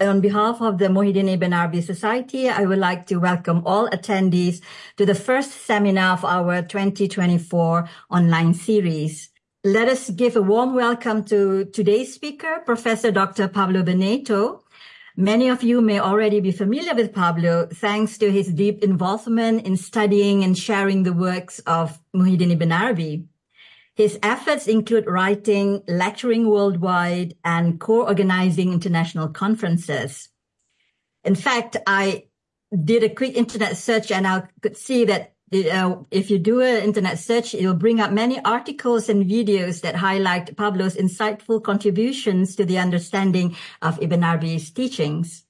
On behalf of the Muhyiddin Ibn Arabi Society, I would like to welcome all attendees to the first seminar of our 2024 online series. Let us give a warm welcome to today's speaker, Professor Dr. Pablo Beneito. Many of you may already be familiar with Pablo, thanks to his deep involvement in studying and sharing the works of Muhyiddin Ibn Arabi. His efforts include writing, lecturing worldwide, and co-organizing international conferences. In fact, I did a quick internet search and I could see that uh, if you do an internet search, it will bring up many articles and videos that highlight Pablo's insightful contributions to the understanding of Ibn Arabi's teachings.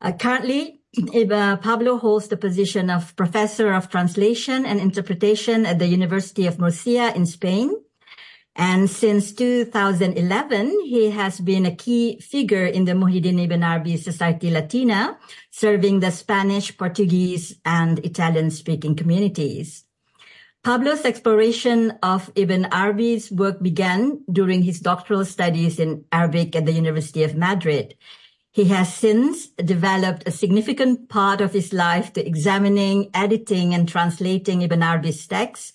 Uh, currently, Uh, Pablo holds the position of Professor of Translation and Interpretation at the University of Murcia in Spain. And since 2011, he has been a key figure in the Muhyiddin Ibn Arabi Society Latina, serving the Spanish, Portuguese, and Italian-speaking communities. Pablo's exploration of Ibn Arabi's work began during his doctoral studies in Arabic at the University of Madrid. He has since developed a significant part of his life to examining, editing, and translating Ibn Arabi's texts,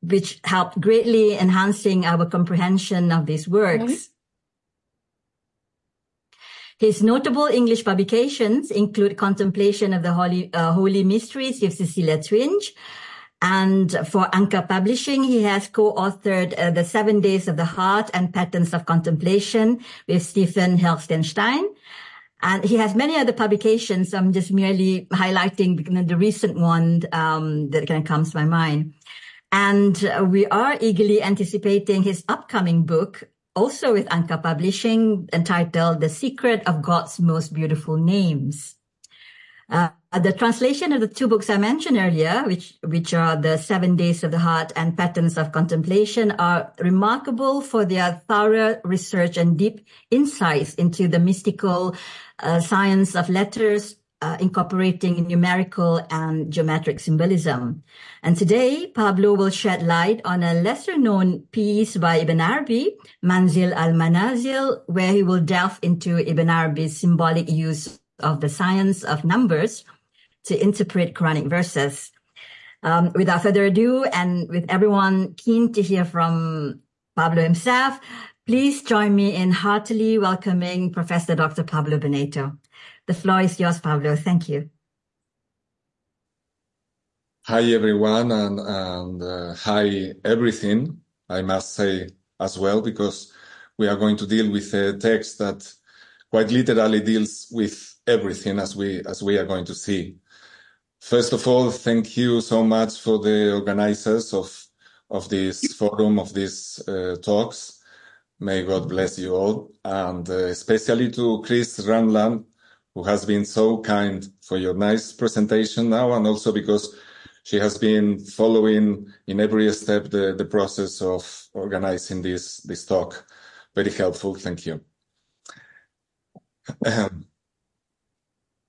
which helped greatly enhancing our comprehension of these works. Mm-hmm. His notable English publications include Contemplation of the Holy, uh, Holy Mysteries of Cecilia Twinch, and for Anqa Publishing, he has co-authored uh, The Seven Days of the Heart and Patterns of Contemplation with Stephen Hirtenstein. And he has many other publications. I'm just merely highlighting the recent one um, that kind of comes to my mind. And we are eagerly anticipating his upcoming book, also with Anqa Publishing, entitled The Secret of God's Most Beautiful Names. Uh, the translation of the two books I mentioned earlier, which, which are The Seven Days of the Heart and Patterns of Contemplation, are remarkable for their thorough research and deep insights into the mystical uh, science of letters, uh, incorporating numerical and geometric symbolism. And today, Pablo will shed light on a lesser known piece by Ibn Arabi, Manzil al-Manazil, where he will delve into Ibn Arabi's symbolic use of the science of numbers to interpret Quranic verses. Um, without further ado, and with everyone keen to hear from Pablo himself, please join me in heartily welcoming Professor Dr. Pablo Beneito. The floor is yours, Pablo. Thank you. Hi, everyone, and, and uh, hi, everything, I must say as well, because we are going to deal with a text that quite literally deals with everything as we as we are going to see. First of all, thank you so much for the organizers of of this forum of these uh, talks. May God bless you all, and uh, especially to Chris Ranland, who has been so kind for your nice presentation now, and also because she has been following in every step the, the process of organizing this this talk. Very helpful. Thank you.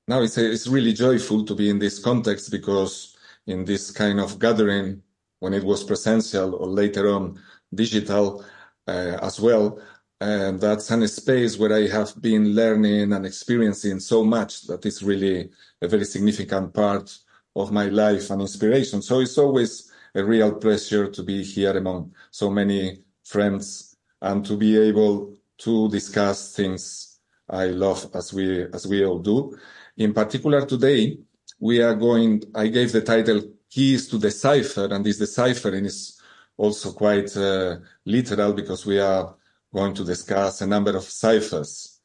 Um, now it's, it's really joyful to be in this context because in this kind of gathering, when it was presential or later on digital uh, as well, and that's a space where I have been learning and experiencing so much that is really a very significant part of my life and inspiration. So it's always a real pleasure to be here among so many friends and to be able to discuss things I love as we as we all do. In particular, today, we are going, I gave the title Keys to the Cipher, and this deciphering is also quite uh, literal because we are going to discuss a number of ciphers.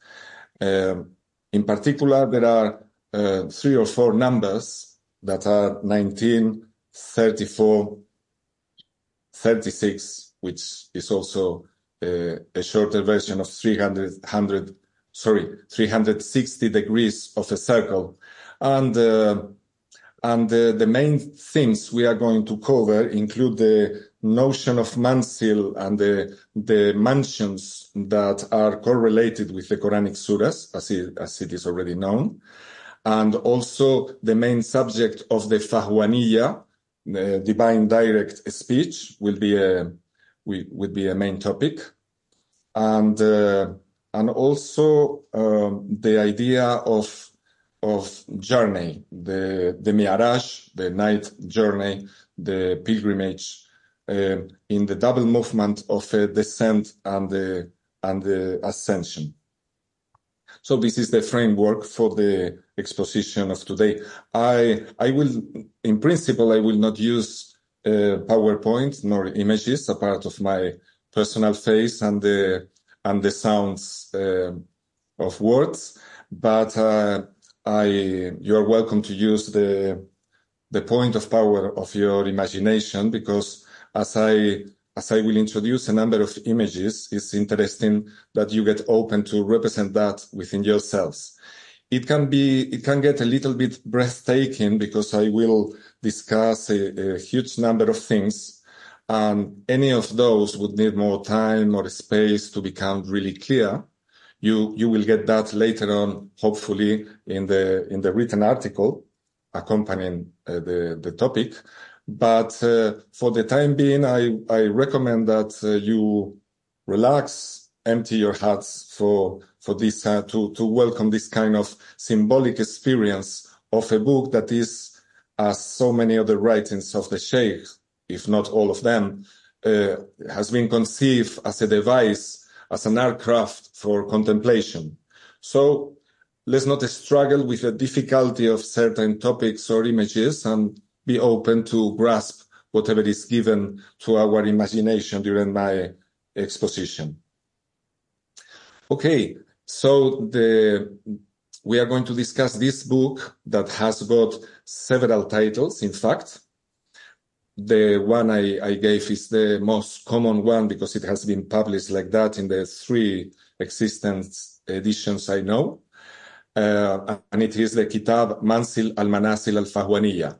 Um, in particular, there are uh, three or four numbers that are 19, 34, 36, which is also uh, a shorter version of 300, 100 sorry, 360 degrees of a circle. And, uh, and uh, the main themes we are going to cover include the notion of manzil and the, the mansions that are correlated with the Quranic surahs, as it, as it is already known. And also the main subject of the Fahwaniyya, the divine direct speech will be a, will be a main topic. And, uh, and also um, the idea of of journey, the the mi'raj, the night journey, the pilgrimage, uh, in the double movement of a descent and the and the ascension. So this is the framework for the exposition of today. I I will, in principle, I will not use uh, PowerPoint nor images, a part of my personal face and the and the sounds uh, of words, but uh, I you are welcome to use the the point of power of your imagination because as I as I will introduce a number of images, it's interesting that you get open to represent that within yourselves. It can be, it can get a little bit breathtaking because I will discuss a, a huge number of things and any of those would need more time or space to become really clear. You, you will get that later on, hopefully in the, in the written article accompanying uh, the, the topic. But uh, for the time being, I, I recommend that uh, you relax, empty your hearts for, for this, uh, to, to welcome this kind of symbolic experience of a book that is, as so many other writings of the Sheikh, if not all of them, uh, has been conceived as a device, as an aircraft for contemplation. So let's not struggle with the difficulty of certain topics or images and be open to grasp whatever is given to our imagination during my exposition. Okay, so the we are going to discuss this book that has got several titles, in fact. The one I, I gave is the most common one because it has been published like that in the three existent editions I know. Uh, and it is the Kitab Manzil al-Manazil al-Fahwaniyya,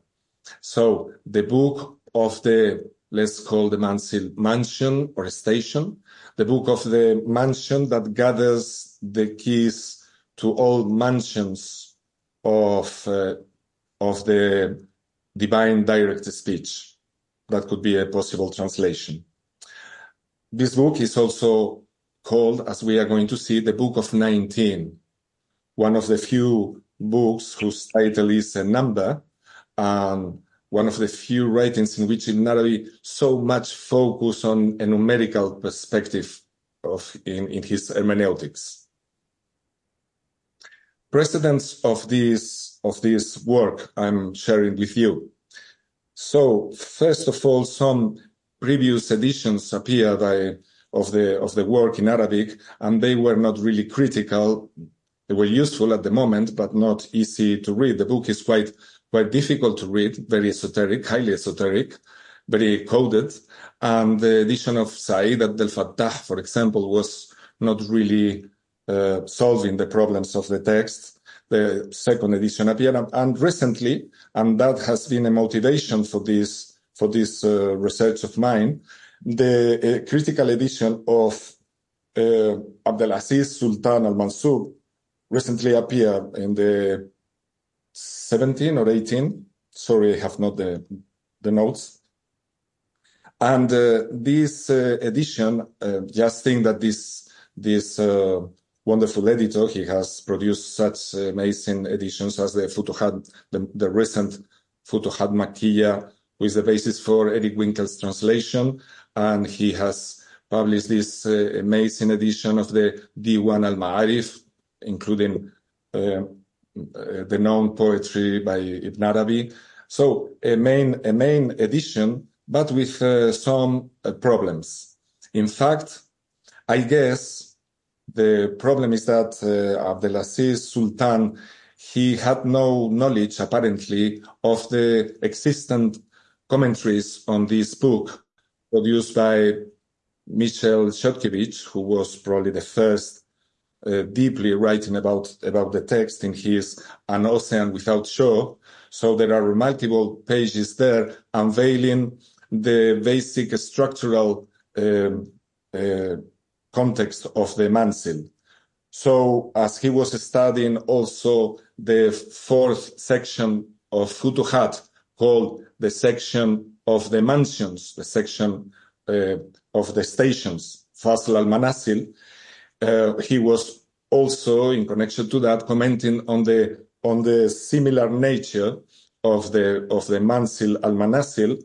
so the book of the, let's call the manzil mansion or station, the book of the mansion that gathers the keys to all mansions of, uh, of the divine direct speech. That could be a possible translation. This book is also called, as we are going to see, the Book of 19, one of the few books whose title is a number and one of the few writings in which Ibn so much focus on a numerical perspective of in, in his hermeneutics. Precedents of this of this work I'm sharing with you. So first of all, some previous editions appeared by, of the of the work in Arabic, and they were not really critical. They were useful at the moment, but not easy to read. The book is quite quite difficult to read, very esoteric, highly esoteric, very coded. And the edition of Said Abdel Fattah, for example, was not really uh, solving the problems of the text. The second edition appeared, and recently, and that has been a motivation for this for this uh, research of mine, the uh, critical edition of uh, Abdelaziz Sultan al Mansub recently appeared in the 17 or 18. Sorry, I have not the, the notes. And uh, this uh, edition, uh, just think that this this uh, wonderful editor, he has produced such amazing editions as the Futuhat, the, the recent Futuhat Makkiya, who is the basis for Eric Winkel's translation, and he has published this uh, amazing edition of the Diwan al-Ma'arif, including uh, uh, the known poetry by Ibn Arabi. So a main, a main edition, but with uh, some problems. In fact, I guess the problem is that uh, Abdelaziz Sultan, he had no knowledge apparently of the existent commentaries on this book produced by Michel Chodkiewicz, who was probably the first uh, deeply writing about about the text in his An Ocean Without Shore. So there are multiple pages there unveiling the basic structural um, uh, context of the Manzil. So as he was studying also the fourth section of Futuhat called the section of the mansions, the section uh, of the stations, Fasl al-Manazil, uh, he was also in connection to that commenting on the on the similar nature of the of the Manzil al Manazil,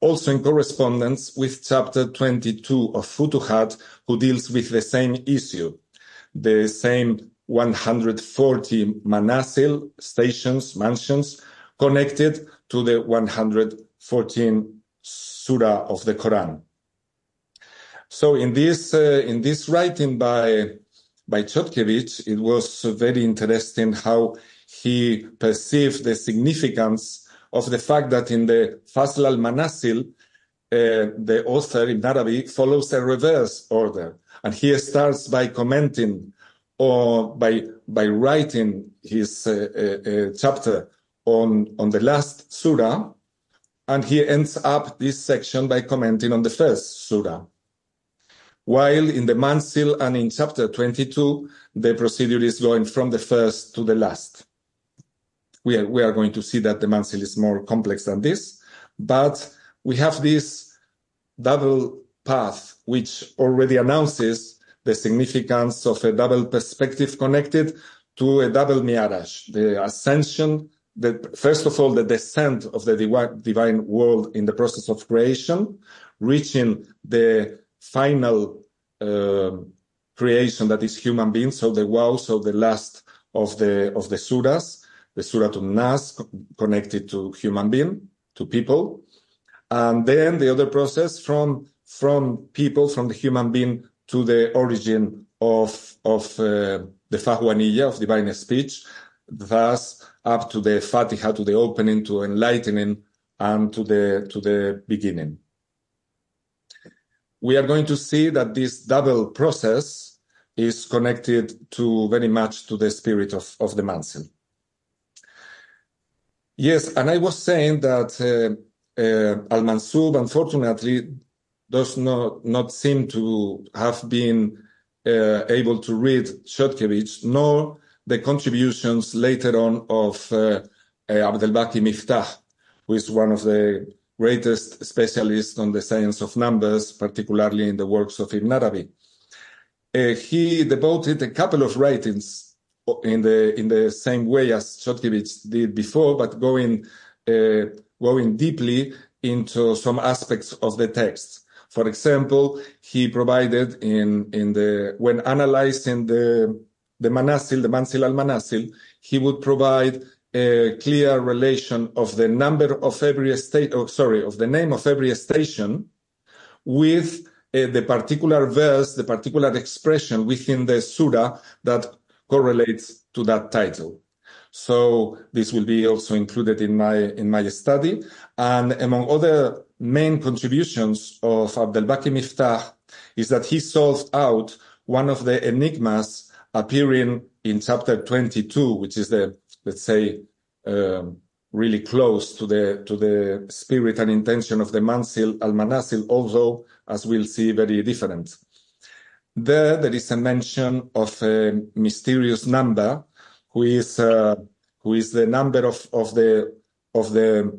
also in correspondence with chapter 22 of Futuhat, who deals with the same issue, the same 140 Manazil stations, mansions, connected to the 114 surah of the Quran. So in this uh, in this writing by by Chodkiewicz, it was very interesting how he perceived the significance of the fact that in the Fasl al-Manazil, uh, the author Ibn Arabi follows a reverse order. And he starts by commenting or by, by writing his uh, uh, uh chapter on, on the last surah, and he ends up this section by commenting on the first surah. While in the Manzil and in chapter 22, the procedure is going from the first to the last. We are, we are going to see that the Manzil is more complex than this, but we have this double path which already announces the significance of a double perspective connected to a double mi'raj, the ascension, the, first of all, the descent of the divine world in the process of creation, reaching the final uh, creation that is human beings, so the wow, so the last of the of the surahs, the surah to nas connected to human being, to people, and then the other process from from people, from the human being to the origin of of uh, the Fahwaniyya of divine speech, thus up to the Fatiha, to the opening, to enlightening, and to the to the beginning we are going to see that this double process is connected to very much to the spirit of, of the Manzil. Yes, and I was saying that uh, uh, Al Mansub, unfortunately, does not, not seem to have been uh, able to read Chodkiewicz, nor the contributions later on of uh, uh, Abdelbaki Miftah, who is one of the greatest specialists on the science of numbers, particularly in the works of Ibn Arabi. Uh, he devoted a couple of writings in the in the same way as Chodkiewicz did before, but going uh, going deeply into some aspects of the text. For example, he provided in in the when analyzing the the Manazil, the Manzil al Manazil, he would provide a clear relation of the number of every state, oh, sorry, of the name of every station with uh, the particular verse, the particular expression within the surah that correlates to that title. So this will be also included in my in my study. And among other main contributions of Abdelbaki Miftah is that he solved out one of the enigmas appearing in chapter 22, which is the let's say, um, really close to the to the spirit and intention of the Manzil al Manazil, although, as we'll see, very different. There, there is a mention of a mysterious number, who is uh, who is the number of of the of the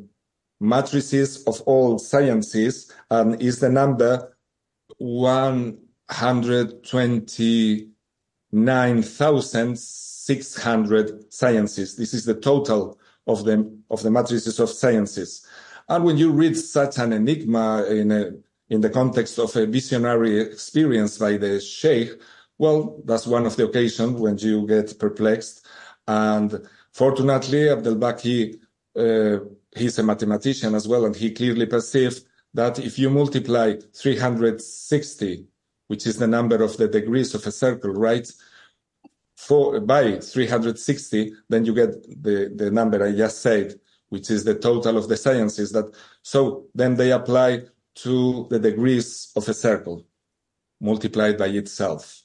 matrices of all sciences, and is the number one hundred twenty nine thousand six hundred sciences. This is the total of the, of the matrices of sciences. And when you read such an enigma in a, in the context of a visionary experience by the sheikh, well, that's one of the occasions when you get perplexed. And fortunately, Abdelbaki, uh, he's a mathematician as well, and he clearly perceived that if you multiply 360, which is the number of the degrees of a circle, right, for, by 360, then you get the, the number I just said, which is the total of the sciences that, so then they apply to the degrees of a circle multiplied by itself.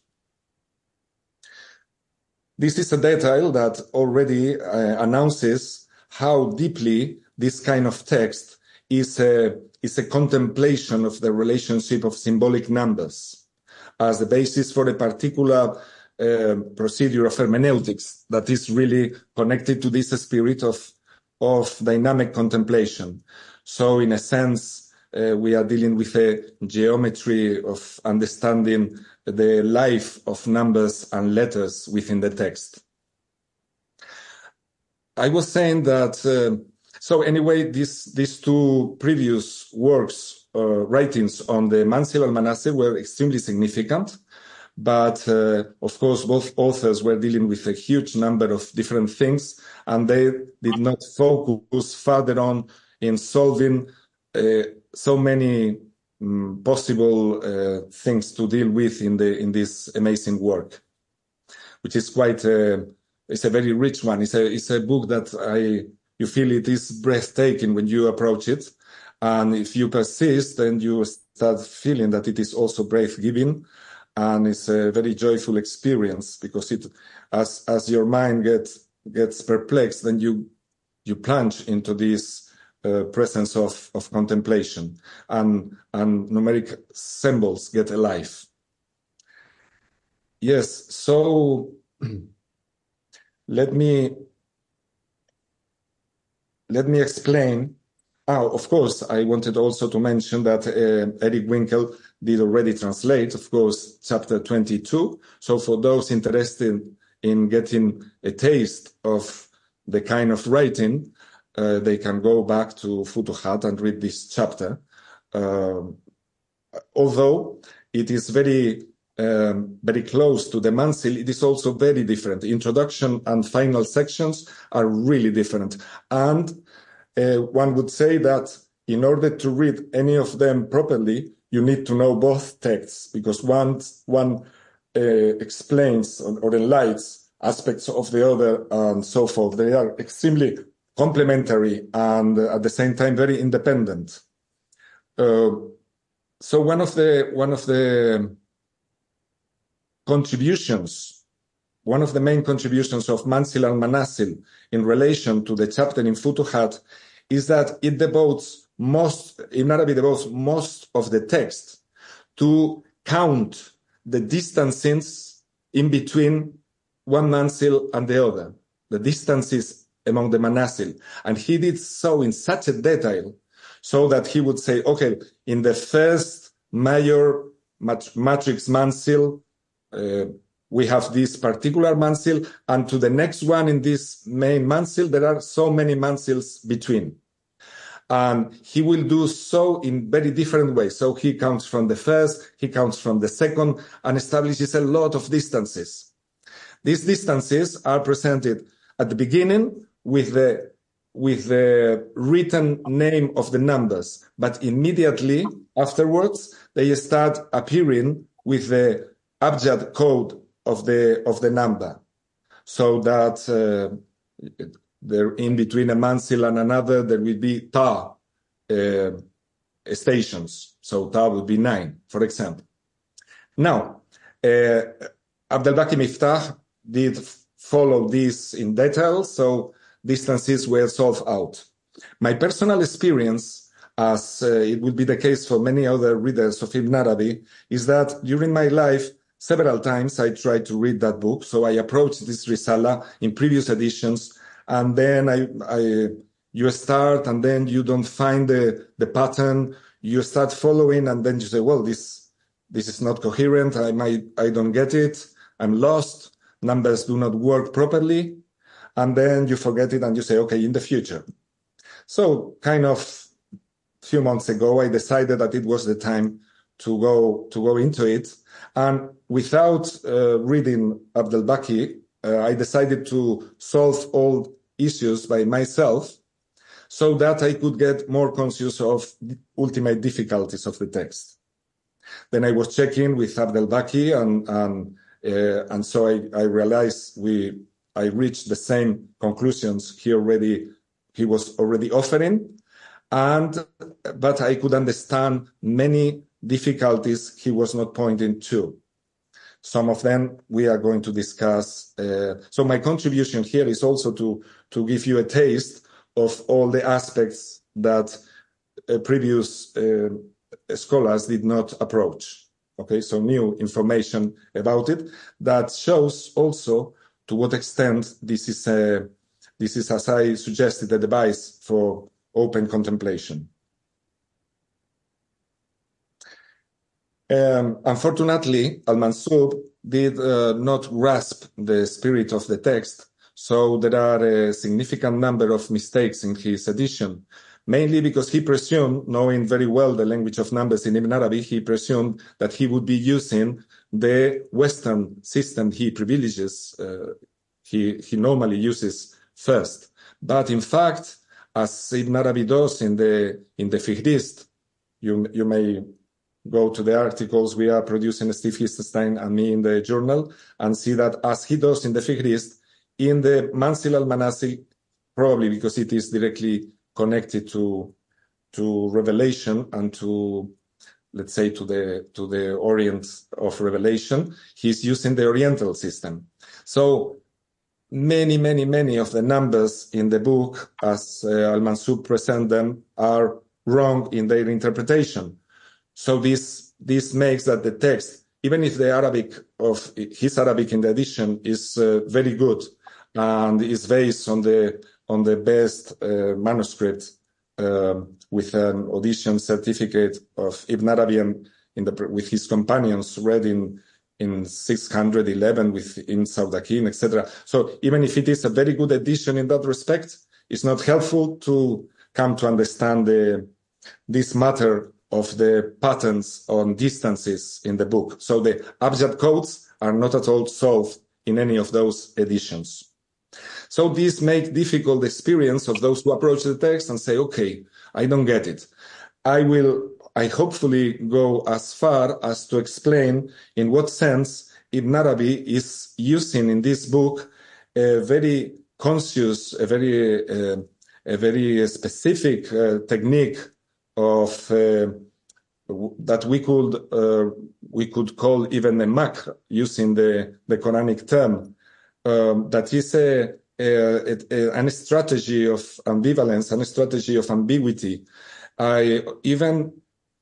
This is a detail that already uh, announces how deeply this kind of text is a, is a contemplation of the relationship of symbolic numbers as the basis for a particular um, procedure of hermeneutics that is really connected to this spirit of of dynamic contemplation. So, in a sense, uh, we are dealing with a geometry of understanding the life of numbers and letters within the text. I was saying that, uh, so anyway, these, these two previous works, uh, writings on the Manzil Almanazil were extremely significant. But uh, of course, both authors were dealing with a huge number of different things, and they did not focus further on in solving uh, so many um, possible uh, things to deal with in the in this amazing work, which is quite uh, it's a very rich one. It's a it's a book that I you feel it is breathtaking when you approach it, and if you persist, then you start feeling that it is also breath-giving and it's a very joyful experience because it as as your mind gets gets perplexed then you you plunge into this uh, presence of of contemplation and and numeric symbols get alive yes so let me let me explain oh, of course i wanted also to mention that uh, eric winkel did already translate, of course, chapter 22. So for those interested in getting a taste of the kind of writing, uh, they can go back to Futuhat and read this chapter. Uh, although it is very um, very close to the Manzil, it is also very different. Introduction and final sections are really different. And uh, one would say that in order to read any of them properly, you need to know both texts because one one uh, explains or, or enlightens aspects of the other and so forth. They are extremely complementary and uh, at the same time very independent. Uh, so one of the one of the contributions, one of the main contributions of Manzil and Manazil in relation to the chapter in Futuhat is that it devotes most, in Arabic, devotes most of the text to count the distances in between one manzil and the other, the distances among the manazil. And he did so in such a detail so that he would say, okay, in the first major mat- matrix manzil, uh, we have this particular manzil, and to the next one in this main manzil, there are so many manzils between. And he will do so in very different ways. So he counts from the first, he counts from the second, and establishes a lot of distances. These distances are presented at the beginning with the with the written name of the numbers, but immediately afterwards they start appearing with the abjad code of the of the number, so that uh, there in between a manzil and another, there will be ta uh, stations. So ta would be nine, for example. Now, uh, Abdelbaki Miftah did follow this in detail, so distances were solved out. My personal experience, as uh, it would be the case for many other readers of Ibn Arabi, is that during my life, several times I tried to read that book. So I approached this Risala in previous editions and then I, I, you start and then you don't find the, the pattern. You start following and then you say, well, this, this is not coherent. I might, I don't get it. I'm lost. Numbers do not work properly. And then you forget it and you say, okay, in the future. So kind of a few months ago, I decided that it was the time to go, to go into it. And without uh, reading Abdel Baki, uh, I decided to solve all issues by myself so that I could get more conscious of the ultimate difficulties of the text. Then I was checking with Abdel Baki and, and, uh, and so I, I realized we, I reached the same conclusions he already, he was already offering. And, but I could understand many difficulties he was not pointing to. Some of them we are going to discuss. Uh, so my contribution here is also to, to give you a taste of all the aspects that uh, previous uh, scholars did not approach. Okay, so new information about it that shows also to what extent this is a, this is, as I suggested, a device for open contemplation. Um, unfortunately, Al-Mansub did uh, not grasp the spirit of the text, so there are a significant number of mistakes in his edition, mainly because he presumed, knowing very well the language of numbers in Ibn Arabi, he presumed that he would be using the Western system he privileges, uh, he, he normally uses first. But in fact, as Ibn Arabi does in the, in the Fihrist, you, you may go to the articles we are producing, Steve Hirtenstein and me in the journal, and see that as he does in the Fihrist, in the Manzil al-Manazil, probably because it is directly connected to, to revelation and to, let's say, to the, to the orient of revelation, he's using the Oriental system. So many, many, many of the numbers in the book, as uh, Al-Mansub present them, are wrong in their interpretation. So this this makes that the text, even if the Arabic of his Arabic in the edition is uh, very good and is based on the on the best uh, manuscript um, with an audition certificate of Ibn Arabi in the, with his companions read in in 611 with in Saudakin, etc. So even if it is a very good edition in that respect, it's not helpful to come to understand the, this matter of the patterns on distances in the book. So the abjad codes are not at all solved in any of those editions. So this makes difficult the experience of those who approach the text and say, okay, I don't get it. I will I hopefully go as far as to explain in what sense Ibn Arabi is using in this book a very conscious, a very, uh, a very specific uh, technique of uh, that we could uh, we could call even a makr using the the Quranic term. Um, that is a, a, a, strategy of ambivalence, and a strategy of ambiguity. I even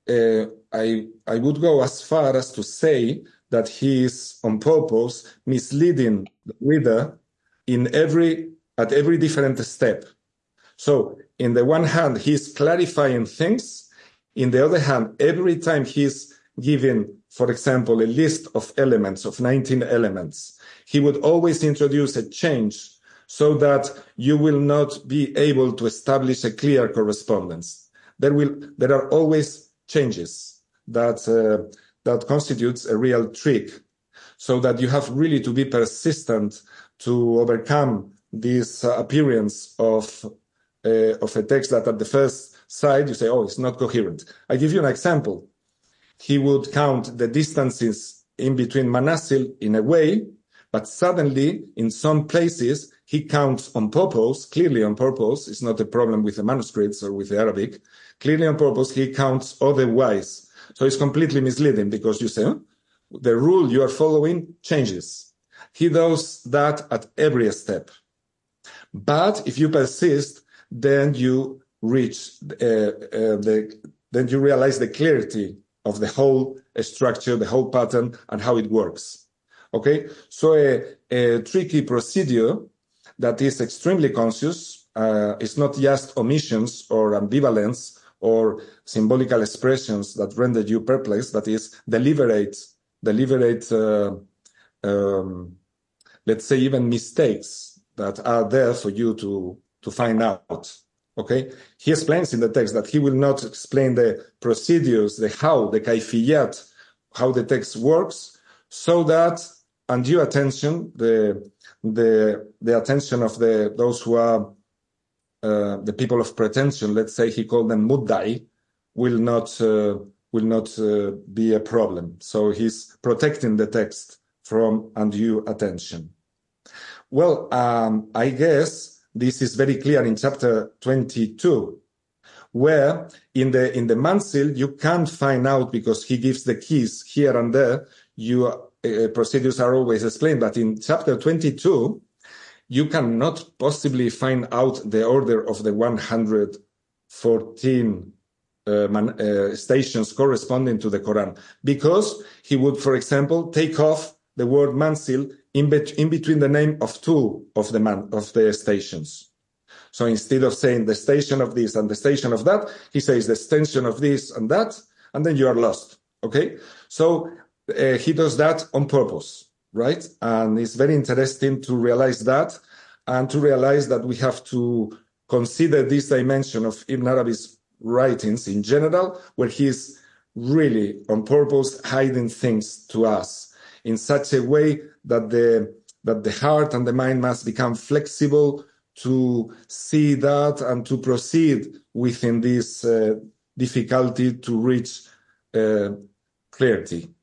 uh, I I would go as far as to say that he is on purpose misleading the reader in every at every different step. So, in the one hand, he's clarifying things. In the other hand, every time he's giving, for example, a list of elements of 19 elements, he would always introduce a change so that you will not be able to establish a clear correspondence. There will, there are always changes that uh, that constitutes a real trick so that you have really to be persistent to overcome this uh, appearance of uh, of a text that at the first sight you say oh it's not coherent i give you an example he would count the distances in between manazil in a way but suddenly in some places he counts on purpose clearly on purpose it's not a problem with the manuscripts or with the arabic clearly on purpose, he counts otherwise. So it's completely misleading because you say, the rule you are following changes. He does that at every step. But if you persist, then you reach uh, uh, the, then you realize the clarity of the whole structure, the whole pattern, and how it works. Okay, so a, a tricky procedure that is extremely conscious. Uh, it's not just omissions or ambivalence or symbolical expressions that render you perplexed, that is, deliberate, deliberate, uh, um, let's say even mistakes that are there for you to, to find out. Okay. He explains in the text that he will not explain the procedures, the how, the kaifiyat, how the text works, so that undue attention, the, the, the attention of the, those who are uh, the people of pretension, let's say he called them muddai, will not uh, will not uh, be a problem. So he's protecting the text from undue attention. Well, um, I guess this is very clear in chapter 22, where in the in the Manzil you can't find out because he gives the keys here and there. You uh, procedures are always explained, but in chapter 22 you cannot possibly find out the order of the 114 uh, man, uh, stations corresponding to the Quran because he would, for example, take off the word manzil in, in between the name of two of the man of the stations. So instead of saying the station of this and the station of that, he says the station of this and that, and then you are lost. Okay, so uh, he does that on purpose, right? And it's very interesting to realize that and to realize that we have to consider this dimension of Ibn Arabi's writings in general, where he's really on purpose hiding things to us in such a way that the that the heart and the mind must become flexible to see that and to proceed within this uh, difficulty to reach uh, clarity.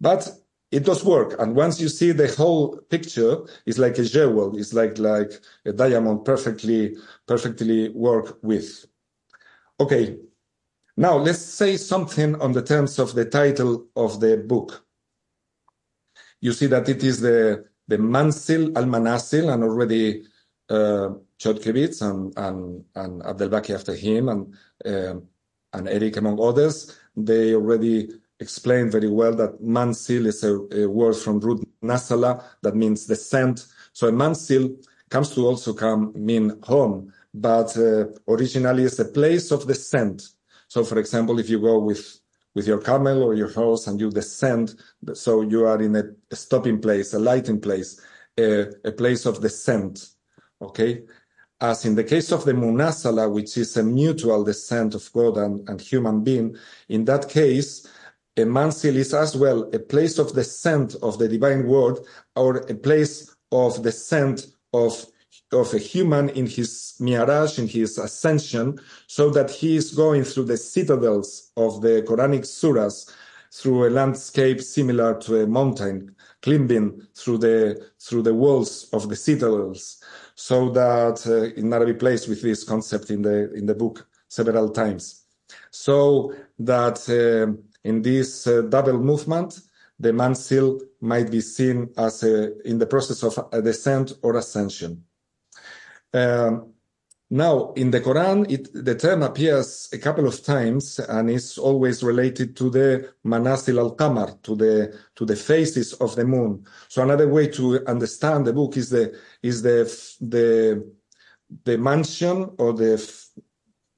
But it does work, and once you see the whole picture, it's like a jewel. It's like like a diamond, perfectly perfectly work with. Okay, now let's say something on the terms of the title of the book. You see that it is the the Manzil al Manazil, and already uh, Chodkiewicz and and and Abdelbaki after him, and uh, and Eric among others, they already explained very well that manzil is a, a word from root nazala that means descent. So a manzil comes to also come mean home, but uh, originally it's a place of descent. So, for example, if you go with with your camel or your horse and you descend, so you are in a, a stopping place, a lighting place, a, a place of descent. Okay, as in the case of the munazala, which is a mutual descent of God and, and human being, in that case, a manzil is as well a place of descent of the divine word or a place of descent of of a human in his mi'raj, in his ascension, so that he is going through the citadels of the Quranic surahs, through a landscape similar to a mountain, climbing through the through the walls of the citadels, so that uh, in Arabic plays with this concept in the in the book several times, so that. Uh, in this uh, double movement, the manzil might be seen as a, in the process of a descent or ascension. Um, now, in the Quran, it, the term appears a couple of times and is always related to the manazil al-qamar, to the to the faces of the moon. So another way to understand the book is the is the the the mansion or the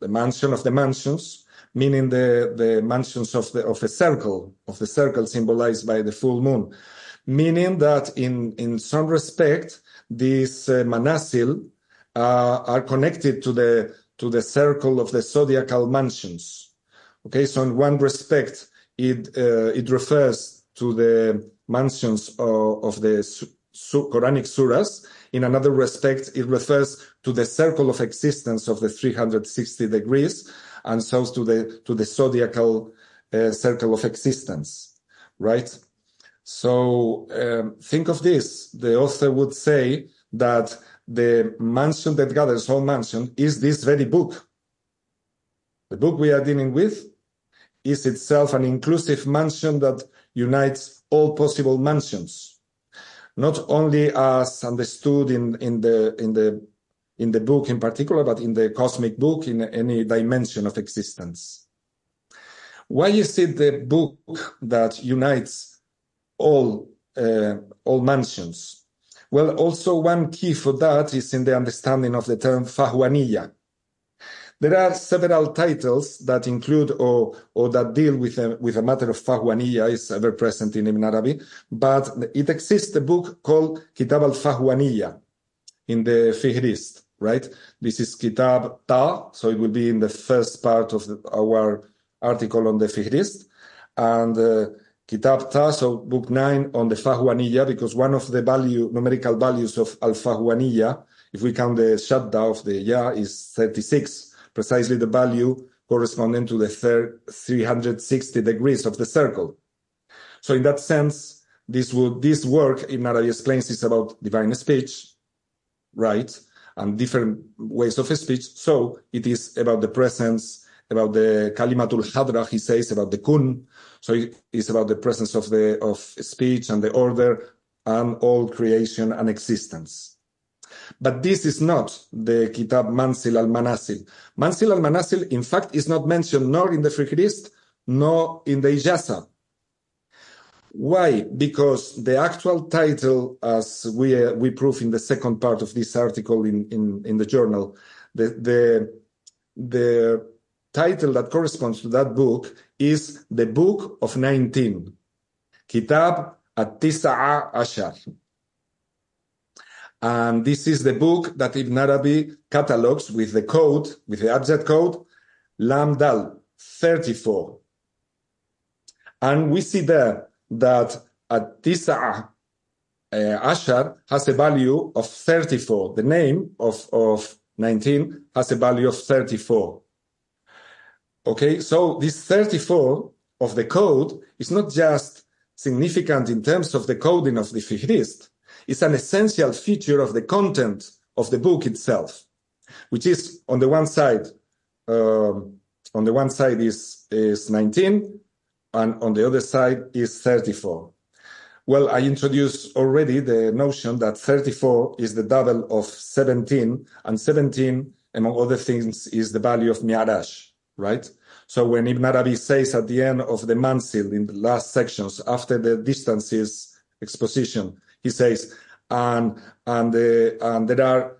the mansion of the mansions meaning the, the mansions of the of a circle, of the circle symbolized by the full moon. Meaning that in, in some respect, these uh, manazil uh, are connected to the to the circle of the zodiacal mansions. Okay, so in one respect, it uh, it refers to the mansions of, of the su- Quranic surahs. In another respect, it refers to the circle of existence of the 360 degrees and so to the to the zodiacal uh, circle of existence, right? So um, think of this: the author would say that the mansion that gathers all mansion is this very book. The book we are dealing with is itself an inclusive mansion that unites all possible mansions, not only as understood in, in the in the in the book in particular, but in the cosmic book, in any dimension of existence. Why is it the book that unites all, uh, all mansions? Well, also one key for that is in the understanding of the term Fahwaniyya. There are several titles that include or, or that deal with a, with a matter of Fahwaniyya, is ever present in Ibn Arabi, but it exists a book called Kitab al-Fahwaniyya in the Fihrist right? This is Kitab Ta, so it will be in the first part of the, our article on the Fihrist. And uh, Kitab Ta, so book 9 on the Fahwaniyya, because one of the value, numerical values of Al Fahwaniyya, if we count the shadda of the Ya, is 36, precisely the value corresponding to the third 360 degrees of the circle. So in that sense, this would this work in Arabic explains is about divine speech, right? And different ways of speech. So it is about the presence, about the kalimatul hadra, he says, about the kun. So it is about the presence of the of speech and the order and all creation and existence. But this is not the Kitab Manzil al-Manazil. Manzil al-Manazil, in fact, is not mentioned nor in the Fihrist nor in the Ijaza. Why? Because the actual title, as we uh, we prove in the second part of this article in in, in the journal, the the the title that corresponds to that book is the Book of 19, Kitab at-Tisa'a Ashar. And this is the book that Ibn Arabi catalogs with the code, with the abjad code, Lamdal 34. And we see there that at-Tisa'a uh, Ashar has a value of 34. The name of, of 19 has a value of 34. Okay, so this 34 of the code is not just significant in terms of the coding of the Fihrist, it's an essential feature of the content of the book itself, which is on the one side, um, on the one side is, is 19, and on the other side is 34. Well, I introduced already the notion that 34 is the double of 17, and 17, among other things, is the value of Mi'raj, right? So when Ibn Arabi says at the end of the Manzil in the last sections, after the distances exposition, he says, and and, uh, and there are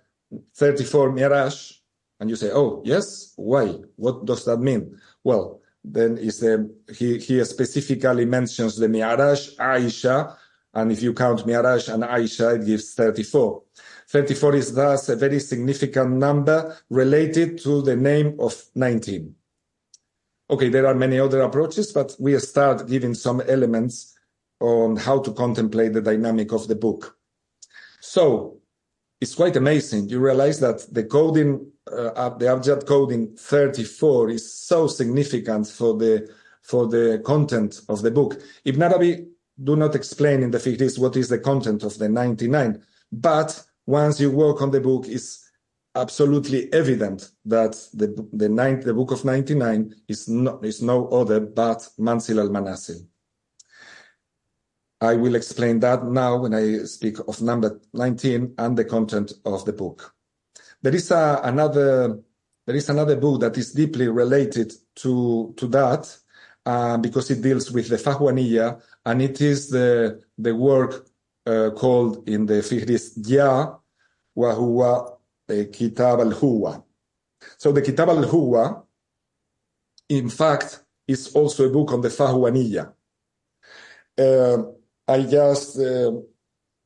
34 Mi'raj, and you say, oh, yes, why? What does that mean? Well, then is the, he, he specifically mentions the Mi'raj, Aisha, and if you count Mi'raj and Aisha, it gives 34. 34 is thus a very significant number related to the name of 19. Okay, there are many other approaches, but we start giving some elements on how to contemplate the dynamic of the book. So it's quite amazing. You realize that the coding, uh, the abjad coding 34 is so significant for the for the content of the book. Ibn Arabi do not explain in the Fihrist what is the content of the 99, but once you work on the book, it's absolutely evident that the the, nine, the book of 99 is no, is no other but Manzil al-Manazil. I will explain that now when I speak of number 19 and the content of the book. There is a, another there is another book that is deeply related to to that uh, because it deals with the Fahwaniyya and it is the the work uh, called in the Fihrist Ya wa huwa Kitab al-Huwa. So the Kitab al-Huwa in fact is also a book on the Fahwaniyya. Uh, I just uh,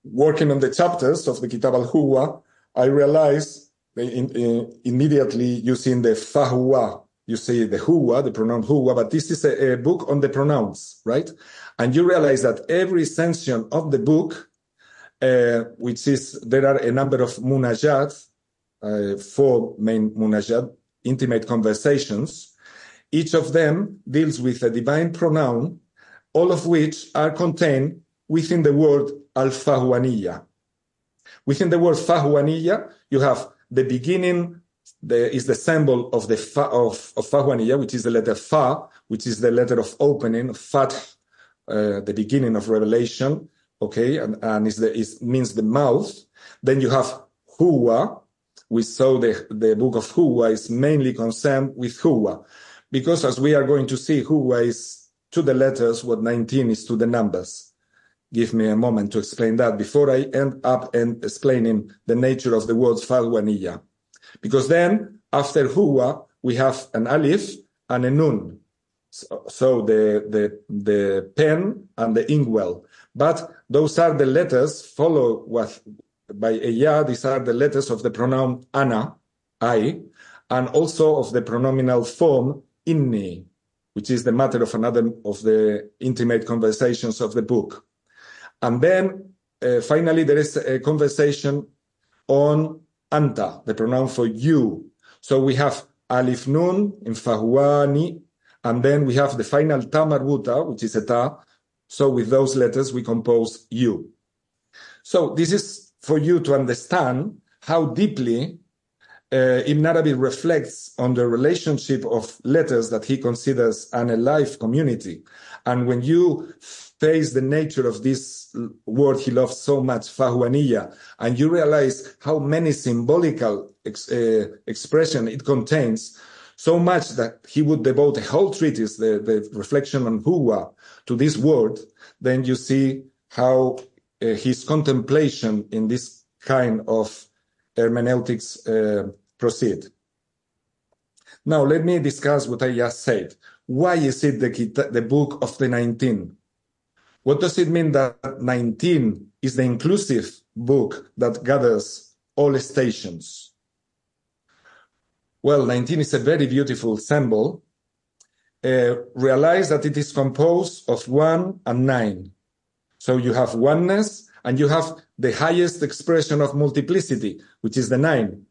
working on the chapters of the Kitab al-Huwa, I realized in, in, immediately using the Fahwa, you say the Huwa, the pronoun Huwa, but this is a, a, book on the pronouns, right? And you realize that every section of the book, uh, which is, there are a number of munajat, uh, four main munajat, intimate conversations, each of them deals with a divine pronoun, all of which are contained within the word al-Fahwaniyya. Within the word Fahwaniyya, you have the beginning the, is the symbol of the fa, of, of Fahwaniyya, which is the letter Fa, which is the letter of opening, Fath, uh, the beginning of revelation, okay, and, and is the, is, means the mouth. Then you have Huwa. We saw the, the book of Huwa is mainly concerned with Huwa, because as we are going to see, Huwa is to the letters what 19 is to the numbers give me a moment to explain that before I end up and explaining the nature of the words Fahwaniyya. Because then, after Huwa, we have an alif and a nun. So, so, the, the, the pen and the inkwell. But those are the letters follow what by a ya, these are the letters of the pronoun ana, I, and also of the pronominal form inni, which is the matter of another of the intimate conversations of the book. And then uh, finally, there is a conversation on anta, the pronoun for you. So we have alif nun in fahuani, and then we have the final ta marbuta, which is a ta. So with those letters, we compose you. So this is for you to understand how deeply uh, Ibn Arabi reflects on the relationship of letters that he considers an alive community. And when you face the nature of this word he loves so much, fahwaniyya, and you realize how many symbolical ex, uh, expression it contains, so much that he would devote a whole treatise, the, the reflection on huwa, to this word, then you see how uh, his contemplation in this kind of hermeneutics uh, proceed. Now, let me discuss what I just said. Why is it the, the book of the 19? What does it mean that 19 is the inclusive book that gathers all stations? Well, 19 is a very beautiful symbol. Uh, realize that it is composed of one and nine. So you have oneness and you have the highest expression of multiplicity, which is the nine.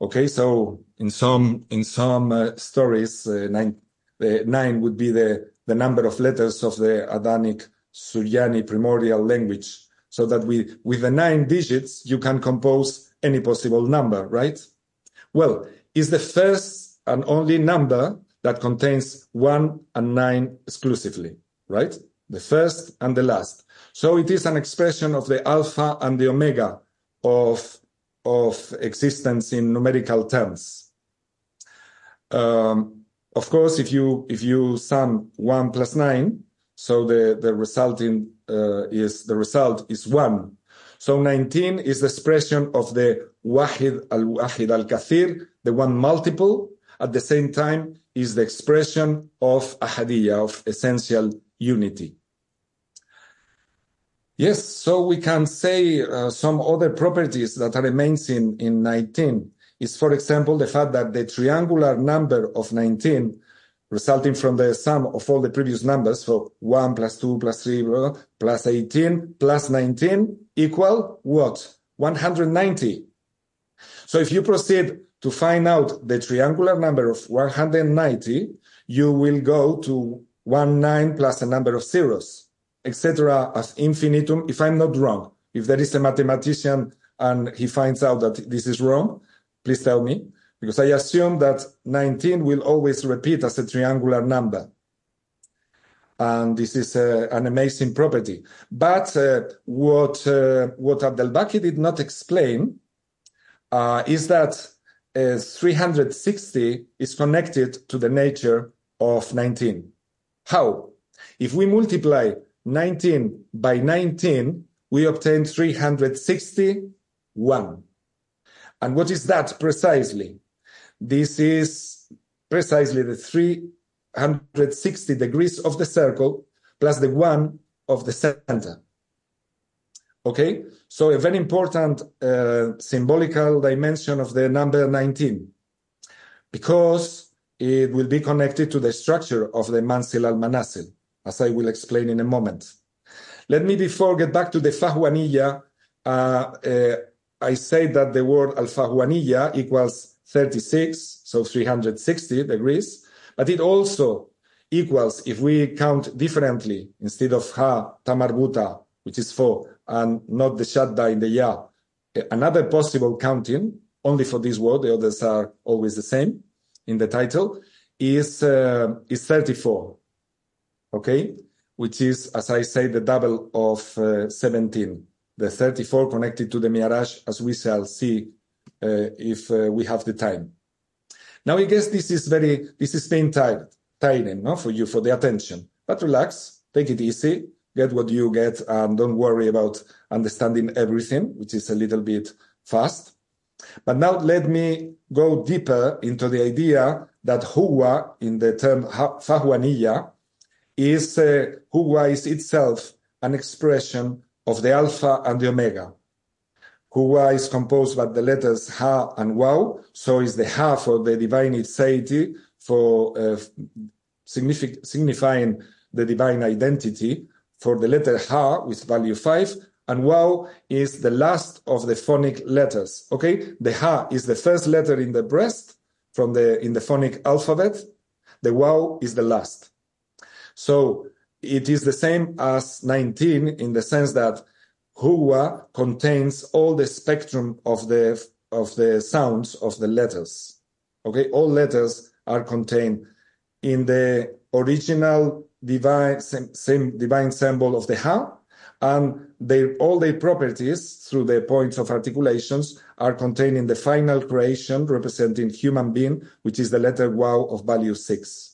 Okay, so in some in some uh, stories, uh, nine uh, nine would be the the number of letters of the Adamic Suryani primordial language, so that we with the nine digits you can compose any possible number, right? Well, is the first and only number that contains one and nine exclusively, right? The first and the last. So it is an expression of the alpha and the omega of, of existence in numerical terms. Um, of course, if you if you sum one plus nine, so the the resulting uh, is the result is one. So 19 is the expression of the wahid al wahid al kathir, the one multiple. At the same time, is the expression of ahadiyya, of essential unity. Yes, so we can say uh, some other properties that are amazing in 19 is, for example, the fact that the triangular number of 19 resulting from the sum of all the previous numbers, so 1 plus 2 plus 3 plus 18 plus 19 equal what? 190. So if you proceed to find out the triangular number of 190, you will go to 1 9 plus a number of zeros etc. as infinitum, if I'm not wrong. If there is a mathematician and he finds out that this is wrong, please tell me, because I assume that 19 will always repeat as a triangular number. And this is uh, an amazing property. But uh, what, uh, what Abdelbaki did not explain uh, is that uh, 360 is connected to the nature of 19. How? If we multiply 19 by 19, we obtain 361. And what is that precisely? This is precisely the 360 degrees of the circle plus the one of the center. Okay, so a very important uh, symbolical dimension of the number 19 because it will be connected to the structure of the Manzil al Manazil as I will explain in a moment. Let me before get back to the Fahwaniyya, uh, uh, I say that the word al-Fahwaniyya equals 36, so 360 degrees, but it also equals, if we count differently, instead of ha, tamarbuta, which is four, and not the shadda in the ya, another possible counting, only for this word, the others are always the same in the title, is, uh, is 34 okay? Which is, as I say, the double of uh, 17. The 34 connected to the Mi'raj, as we shall see uh, if uh, we have the time. Now, I guess this is very, this is being tiring, no, for you, for the attention. But relax, take it easy, get what you get, and don't worry about understanding everything, which is a little bit fast. But now let me go deeper into the idea that huwa in the term fahwaniyya is uh, is itself an expression of the alpha and the omega. Huwa is composed by the letters Ha and Waw, so is the Ha for the divine itself, for uh, signific- signifying the divine identity, for the letter Ha with value 5, and Waw is the last of the phonic letters. Okay, the Ha is the first letter in the breast from the in the phonic alphabet. The Waw is the last. So it is the same as 19 in the sense that Huwa contains all the spectrum of the of the sounds of the letters. Okay, all letters are contained in the original divine same, same divine symbol of the Ha, and all their properties through the points of articulations are contained in the final creation representing human being, which is the letter Waw of value six.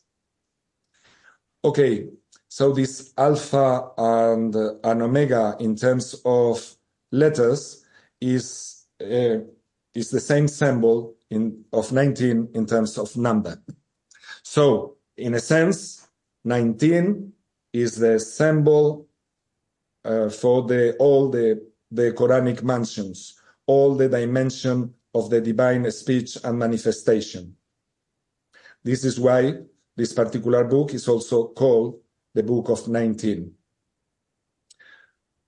Okay, so this alpha and, and omega in terms of letters is uh, is the same symbol in, of 19 in terms of number. So, in a sense, 19 is the symbol uh, for the all the the Quranic mansions, all the dimension of the divine speech and manifestation. This is why this particular book is also called the Book of 19.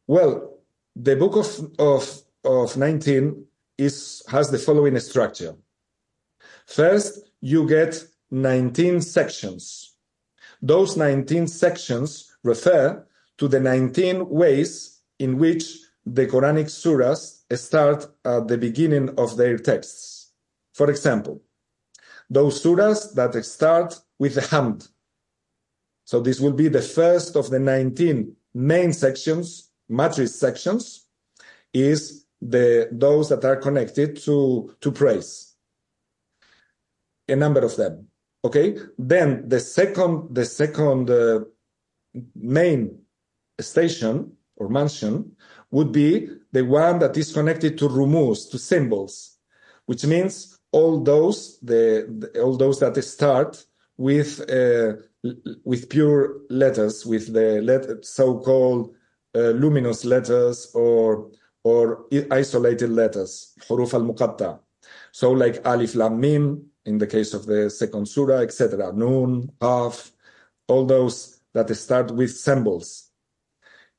Well, the Book of, of, of 19 is, has the following structure. First, you get 19 sections. Those 19 sections refer to the 19 ways in which the Quranic surahs start at the beginning of their texts. For example, those surahs that start with the Hamd. So this will be the first of the 19 main sections, matrix sections, is the those that are connected to, to praise. A number of them. Okay. Then the second, the second uh, main station or mansion would be the one that is connected to rumus, to symbols, which means all those the, all those that start with uh, with pure letters, with the let, so-called uh, luminous letters or or isolated letters, huruf al-muqatta. So like alif lam mim in the case of the second surah, etc. Nun, qaf, all those that start with symbols.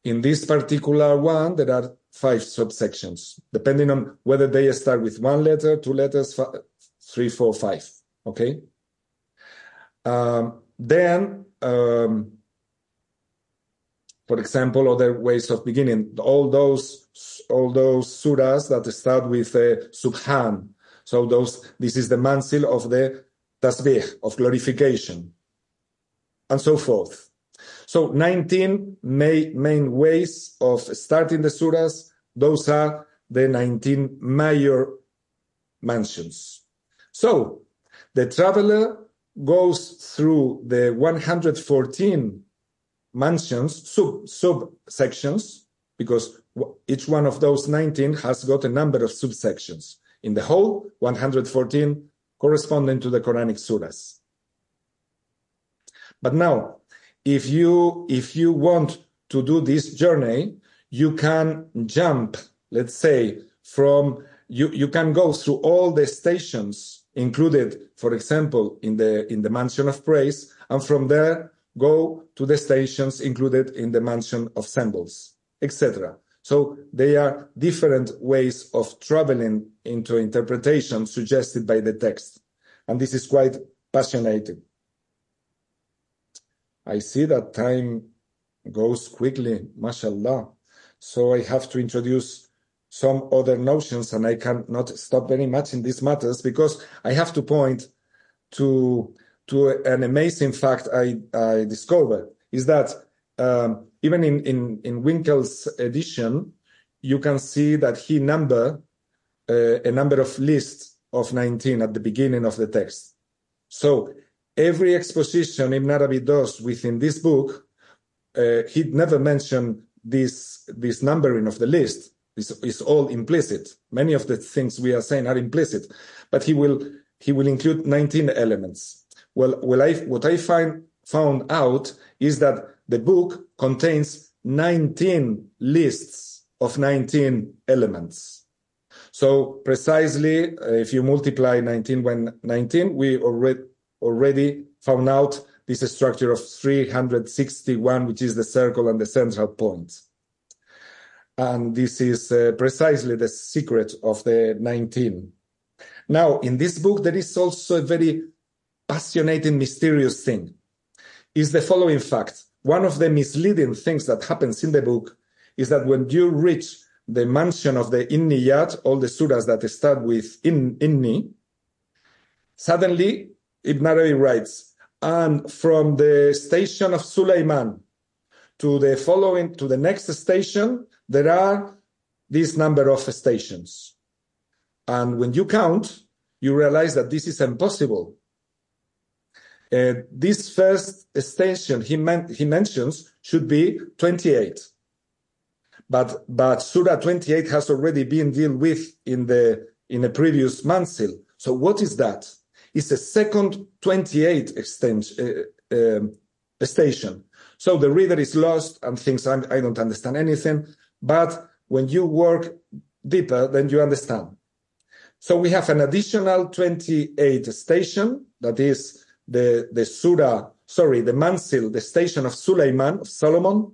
In this particular one, there are five subsections, depending on whether they start with one letter, two letters, five, three, four, five. Okay. Um, then, um, for example, other ways of beginning, all those all those surahs that start with uh, subhan. So those this is the manzil of the tasbih of glorification, and so forth. So 19 main, main ways of starting the surahs. Those are the 19 major mansions. So the traveler goes through the 114 mansions, sub subsections, because each one of those 19 has got a number of subsections. In the whole, 114 corresponding to the Quranic surahs. But now, if you if you want to do this journey, you can jump, let's say, from you, you can go through all the stations included, for example, in the in the mansion of praise, and from there go to the stations included in the mansion of symbols, etc. So they are different ways of traveling into interpretation suggested by the text. And this is quite passionate. I see that time goes quickly, mashallah. So I have to introduce some other notions, and I cannot stop very much in these matters because I have to point to to an amazing fact I, I discovered is that um, even in, in, in Winkel's edition, you can see that he number uh, a number of lists of 19 at the beginning of the text. So every exposition Ibn Arabi does within this book, uh, he never mentioned this this numbering of the list is, is all implicit. Many of the things we are saying are implicit, but he will he will include 19 elements. Well, well I, what I find found out is that the book contains 19 lists of 19 elements. So precisely, uh, if you multiply 19 by 19, we already already found out this structure of 361, which is the circle and the central point. And this is uh, precisely the secret of the 19. Now, in this book, there is also a very passionate and mysterious thing. Is the following fact. One of the misleading things that happens in the book is that when you reach the mansion of the Inniyat, all the surahs that start with in, Inni, suddenly Ibn Arabi writes, and from the station of Suleiman to the following, to the next station, there are this number of stations. And when you count, you realize that this is impossible. Uh, this first station he, man- he mentions should be 28. But, but Surah 28 has already been dealt with in the, in a previous manzil. So what is that? It's a second 28 extension, uh, um, station. So the reader is lost and thinks, I don't understand anything. But when you work deeper, then you understand. So we have an additional 28 station, that is the, the Surah, sorry, the Manzil, the station of Suleiman, of Solomon.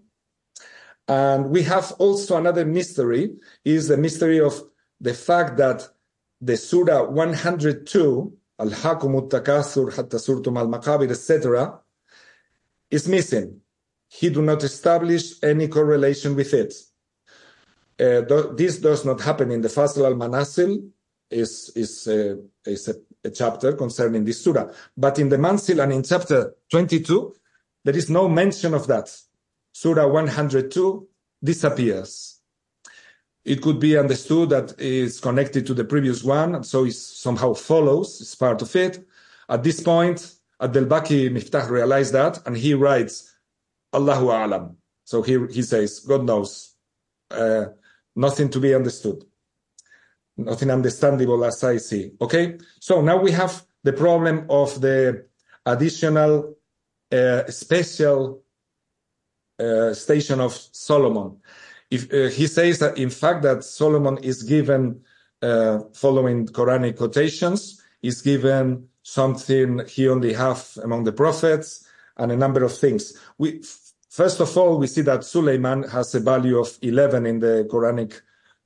And we have also another mystery, is the mystery of the fact that the Surah 102, Al-Hakumut Takathur Hatta Surtum Al-Maqabir, etc., is missing. He do not establish any correlation with it. Uh, th this does not happen in the Fasl al-Manazil, is, is, uh, is a, a, chapter concerning this surah. But in the Manzil and in chapter 22, there is no mention of that. Surah 102 disappears. It could be understood that it's connected to the previous one, so it somehow follows, it's part of it. At this point, Abdelbaki Miftah realized that, and he writes, Allahu A'lam. So he, he says, God knows, uh, nothing to be understood nothing understandable as I see. Okay, so now we have the problem of the additional uh, special uh, station of Solomon. If uh, he says that in fact that Solomon is given uh, following Quranic quotations, is given something he only have among the prophets and a number of things. We first of all we see that Suleiman has a value of 11 in the Quranic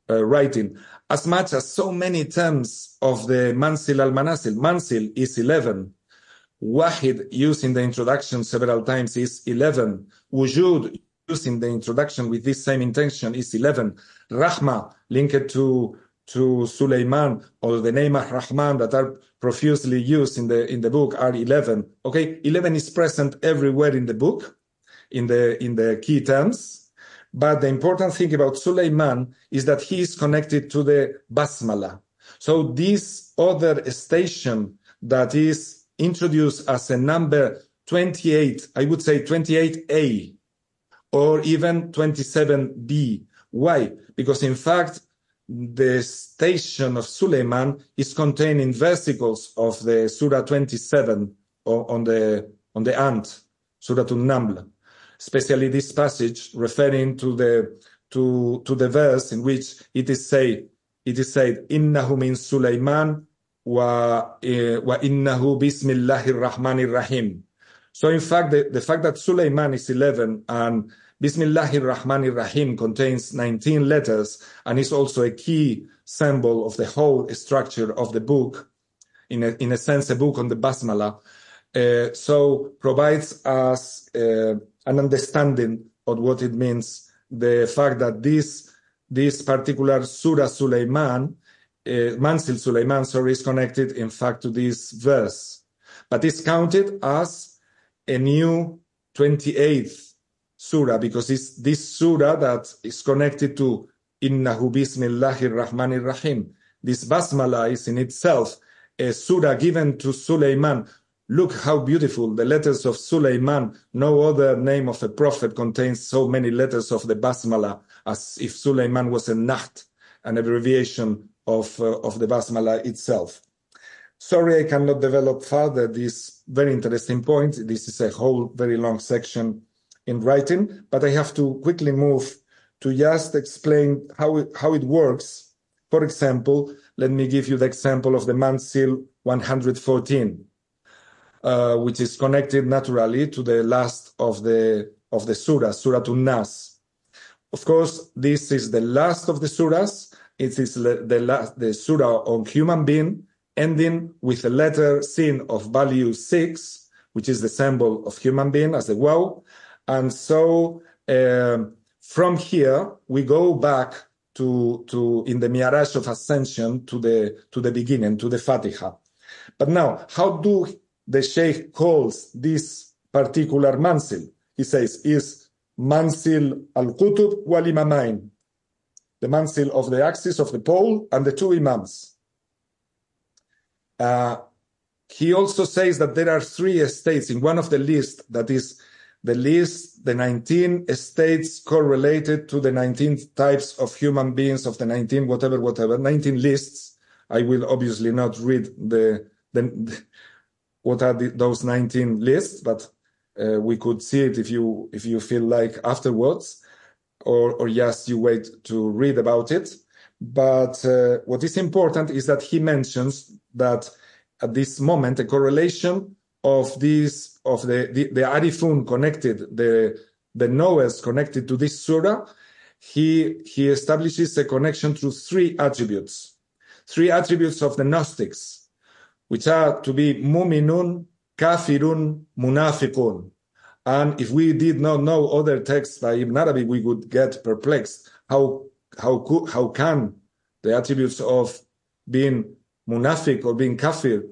uh, writing as much as so many terms of the Manzil al-Manazil. Manzil is 11. Wahid used in the introduction several times is 11. Wujud in the introduction with this same intention is 11. Rahma linked to to Suleiman or the name of Rahman that are profusely used in the in the book are 11. Okay, 11 is present everywhere in the book in the in the key terms but the important thing about Suleiman is that he is connected to the Basmala. So this other station that is introduced as a number 28, I would say 28A or even 27B. Why? Because in fact, the station of Suleiman is contained in versicles of the Surah 27 on the, on the ant, Surah An-Naml especially this passage referring to the to to the verse in which it is said it is said innahu min Sulaiman wa eh, wa innahu bismillahir rahmanir rahim so in fact the, the fact that Suleiman is 11 and Bismillahir Rahmanir Rahim contains 19 letters and is also a key symbol of the whole structure of the book. In a, in a sense, a book on the Basmala. Uh, so provides us uh, an understanding of what it means. The fact that this this particular Surah Suleiman, uh, Manzil Suleiman, sorry, is connected in fact to this verse, but it's counted as a new 28th surah because it's this surah that is connected to Innahu Bismillahir Rahmanir Rahim. This basmala is in itself a surah given to Sulaiman Look how beautiful the letters of Suleiman. No other name of a prophet contains so many letters of the Basmala as if Suleiman was a Naht, an abbreviation of, uh, of the Basmala itself. Sorry, I cannot develop further this very interesting point. This is a whole very long section in writing, but I have to quickly move to just explain how it, how it works. For example, let me give you the example of the Manzil 114 uh, which is connected naturally to the last of the of the surah, Surah An-Nas. Of course, this is the last of the surahs. It is the last, the surah on human being, ending with a letter sin of value six, which is the symbol of human being as wow. And so um, from here we go back to to in the Mi'raj of Ascension to the to the beginning to the Fatiha. But now, how do the Sheikh calls this particular manzil. He says is manzil al-qutub wal imamain, the manzil of the axis of the pole and the two imams. Uh, he also says that there are three estates in one of the list that is the list, the 19 estates correlated to the 19 types of human beings of the 19 whatever, whatever, 19 lists I will obviously not read the, the what are the, those 19 lists, but uh, we could see it if you if you feel like afterwards, or or yes, you wait to read about it. But uh, what is important is that he mentions that at this moment a correlation of this of the the, the Arifun connected the the knowers connected to this surah. He he establishes a connection through three attributes, three attributes of the Gnostics, which are to be muminun, kafirun, munafiqun. And if we did not know other texts by Ibn Arabi, we would get perplexed. How how how can the attributes of being munafiq or being kafir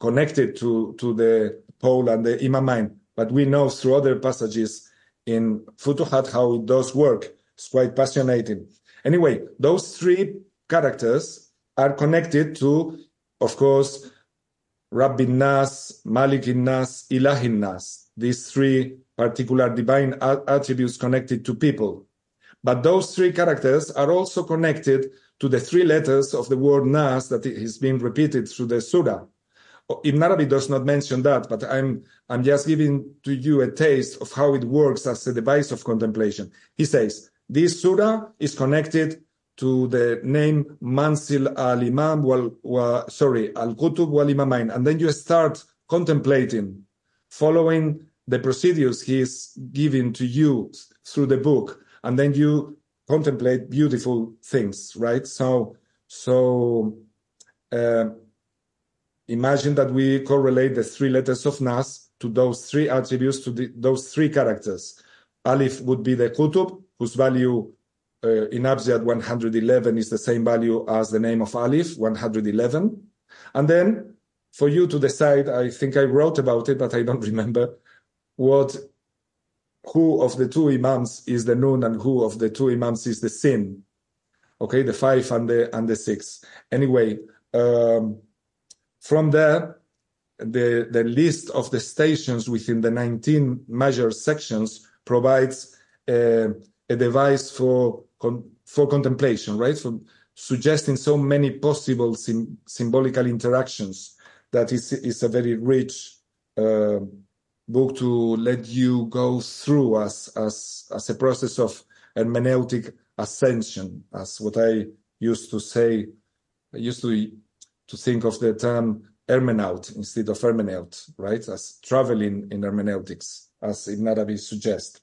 connected to, to the pole and the imamain. But we know through other passages in Futuhat how it does work. It's quite fascinating. Anyway, those three characters are connected to, of course, Rabbin Nas, Malikin Nas, Ilahin Nas. These three particular divine attributes connected to people. But those three characters are also connected to the three letters of the word Nas that is being repeated through the surah. Ibn Arabi does not mention that, but I'm, I'm just giving to you a taste of how it works as a device of contemplation. He says, this surah is connected to the name Manzil al-Imam wal, wa, sorry, al-Qutub wal-Imamain. And then you start contemplating, following the procedures he is giving to you through the book. And then you contemplate beautiful things, right? So, so, uh, imagine that we correlate the three letters of Nas to those three attributes, to the, those three characters. Alif would be the Qutub, whose value uh, in Abjad 111 is the same value as the name of Alif, 111. And then for you to decide, I think I wrote about it, but I don't remember what, who of the two Imams is the noon and who of the two Imams is the Sin. Okay, the five and the, and the six. Anyway, um, from there, the, the list of the stations within the 19 major sections provides a, a device for, for contemplation, right? For suggesting so many possible sim, symbolical interactions that is, is a very rich uh, book to let you go through as, as, as a process of hermeneutic ascension, as what I used to say, I used to to think of the term hermeneut instead of hermeneut, right? As traveling in hermeneutics, as Ibn suggests.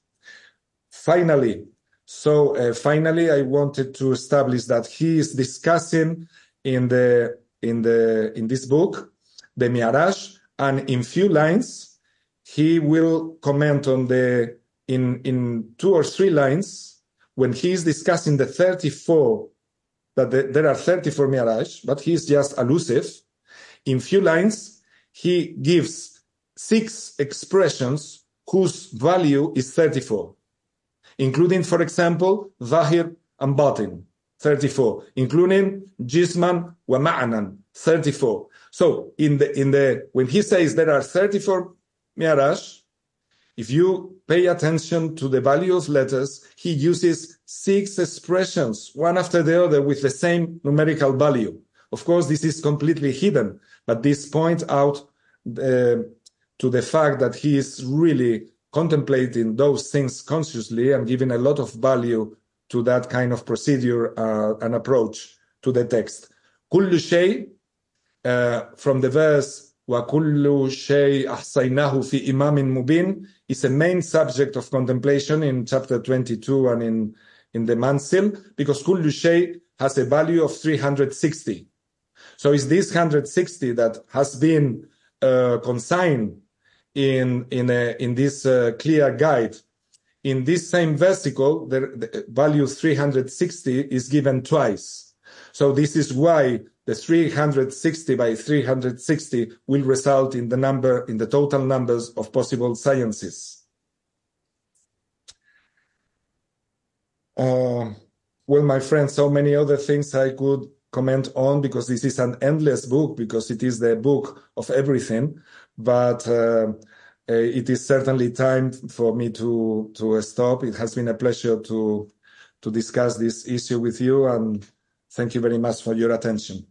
Finally, so uh, finally, I wanted to establish that he is discussing in the in the in this book the Mi'raj, and in few lines he will comment on the in in two or three lines when he is discussing the 34 that the, there are 34 Mi'raj, but he's just elusive. In few lines, he gives six expressions whose value is 34, including, for example, Zahir and Batin, 34, including Jisman wa Ma'anan, 34. So in the, in the, when he says there are 34 Mi'raj, if you pay attention to the value of letters, he uses six expressions, one after the other, with the same numerical value. Of course, this is completely hidden, but this points out uh, to the fact that he is really contemplating those things consciously and giving a lot of value to that kind of procedure uh, and approach to the text. Kullu uh, from the verse وَكُلُّ شَيْءٍ أَحْصَيْنَاهُ فِي إِمَامٍ مُبِينٍ is a main subject of contemplation in chapter 22 and in, in the Manzil, because كُلُّ شَيْءٍ has a value of 360. So it's this 160 that has been uh, consigned in, in, a, in this uh, clear guide. In this same versicle, the, the value 360 is given twice. So this is why the 360 by 360 will result in the number, in the total numbers of possible sciences. Uh, well, my friends, so many other things I could comment on because this is an endless book because it is the book of everything. But uh, it is certainly time for me to to stop. It has been a pleasure to to discuss this issue with you, and thank you very much for your attention.